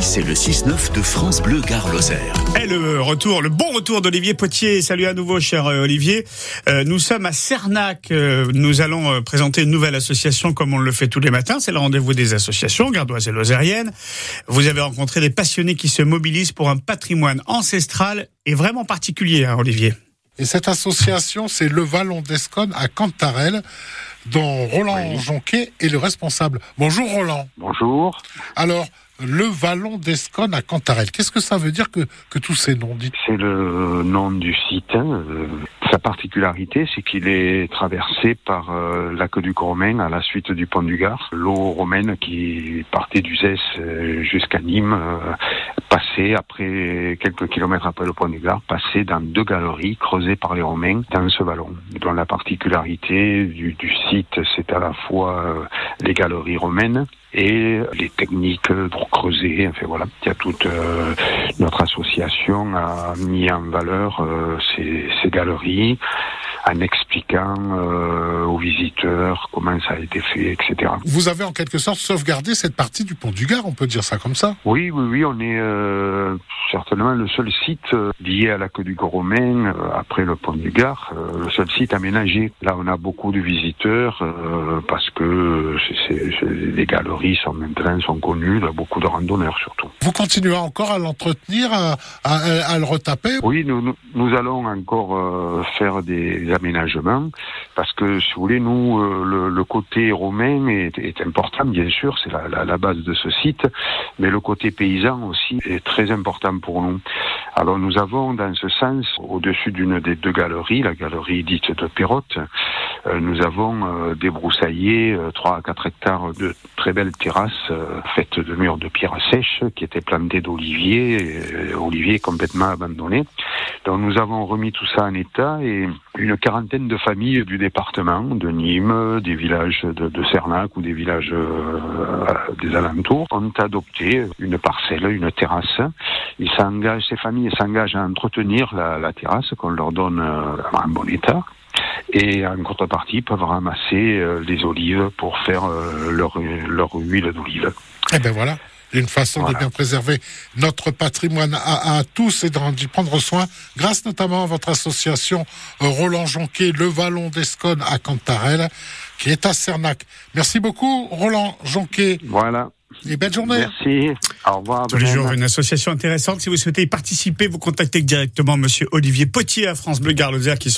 C'est le 6-9 de France Bleu. Et le retour, le bon retour d'Olivier Potier. Salut à nouveau, cher euh, Olivier. Euh, nous sommes à Cernac. Euh, nous allons euh, présenter une nouvelle association comme on le fait tous les matins. C'est le rendez-vous des associations gardoises et lozériennes. Vous avez rencontré des passionnés qui se mobilisent pour un patrimoine ancestral et vraiment particulier, hein, Olivier. Et cette association, c'est le Vallon d'Escone à Cantarel, dont Roland Oui. Jonquet est le responsable. Bonjour Roland. Bonjour. Alors, le Vallon d'Escone à Cantarel, qu'est-ce que ça veut dire que, que tous ces noms dites? C'est le nom du site. hein. Sa particularité, c'est qu'il est traversé par euh, l'aqueduc romain à la suite du pont du Gard. L'eau romaine qui partait d'Uzès euh, jusqu'à Nîmes, euh, passait après quelques kilomètres après le pont du Gard, passait dans deux galeries creusées par les Romains dans ce vallon. Dont la particularité du, du site, c'est à la fois euh, les galeries romaines et les techniques pour creuser. Enfin voilà, il y a toute euh, notre association a mis en valeur euh, ces, ces galeries en expliquant euh, aux visiteurs comment ça a été fait, etc. Vous avez en quelque sorte sauvegardé cette partie du pont du Gard, on peut dire ça comme ça Oui, oui, oui, on est euh, certainement le seul site lié à l'aqueduc romain euh, après le pont du Gard, le seul site aménagé. Là, on a beaucoup de visiteurs parce que les galeries sont maintenant sont connues, il y a beaucoup de randonneurs surtout. Vous continuez encore à l'entretenir, à, à- à le retaper? Oui, nous, nous, nous allons encore euh, faire des aménagements parce que, si vous voulez, nous, euh, le, le côté romain est, est important, bien sûr, c'est la, la, la base de ce site, mais le côté paysan aussi est très important pour nous. Alors, nous avons, dans ce sens, au-dessus d'une des deux galeries, la galerie dite de Perrotte, euh, nous avons euh, débroussaillé euh, 3 à 4 hectares de très belles terrasses euh, faites de murs de pierre sèche qui étaient plantées d'oliviers, euh, oliviers complètement abandonnés. Donc nous avons remis tout ça en état et une quarantaine de familles du département, de Nîmes, des villages de, de Cernac ou des villages euh, des alentours, ont adopté une parcelle, une terrasse. Ils s'engagent, ces familles s'engagent à entretenir la, la terrasse qu'on leur donne euh, en bon état. Et en contrepartie, ils peuvent ramasser euh, les olives pour faire euh, leur, leur huile d'olive. Eh ben voilà, une façon Voilà. de bien préserver notre patrimoine à, à tous et d'en d'y prendre soin, grâce notamment à votre association euh, Roland Jonquet, le Vallon d'Escone à Cantarel, qui est à Cernac. Merci beaucoup, Roland Jonquet, Voilà. et belle journée. Merci. Au revoir. Tous les jours, une association intéressante. Si vous souhaitez y participer, vous contactez directement Monsieur Olivier Potier à France Bleu Gare Lozère qui sont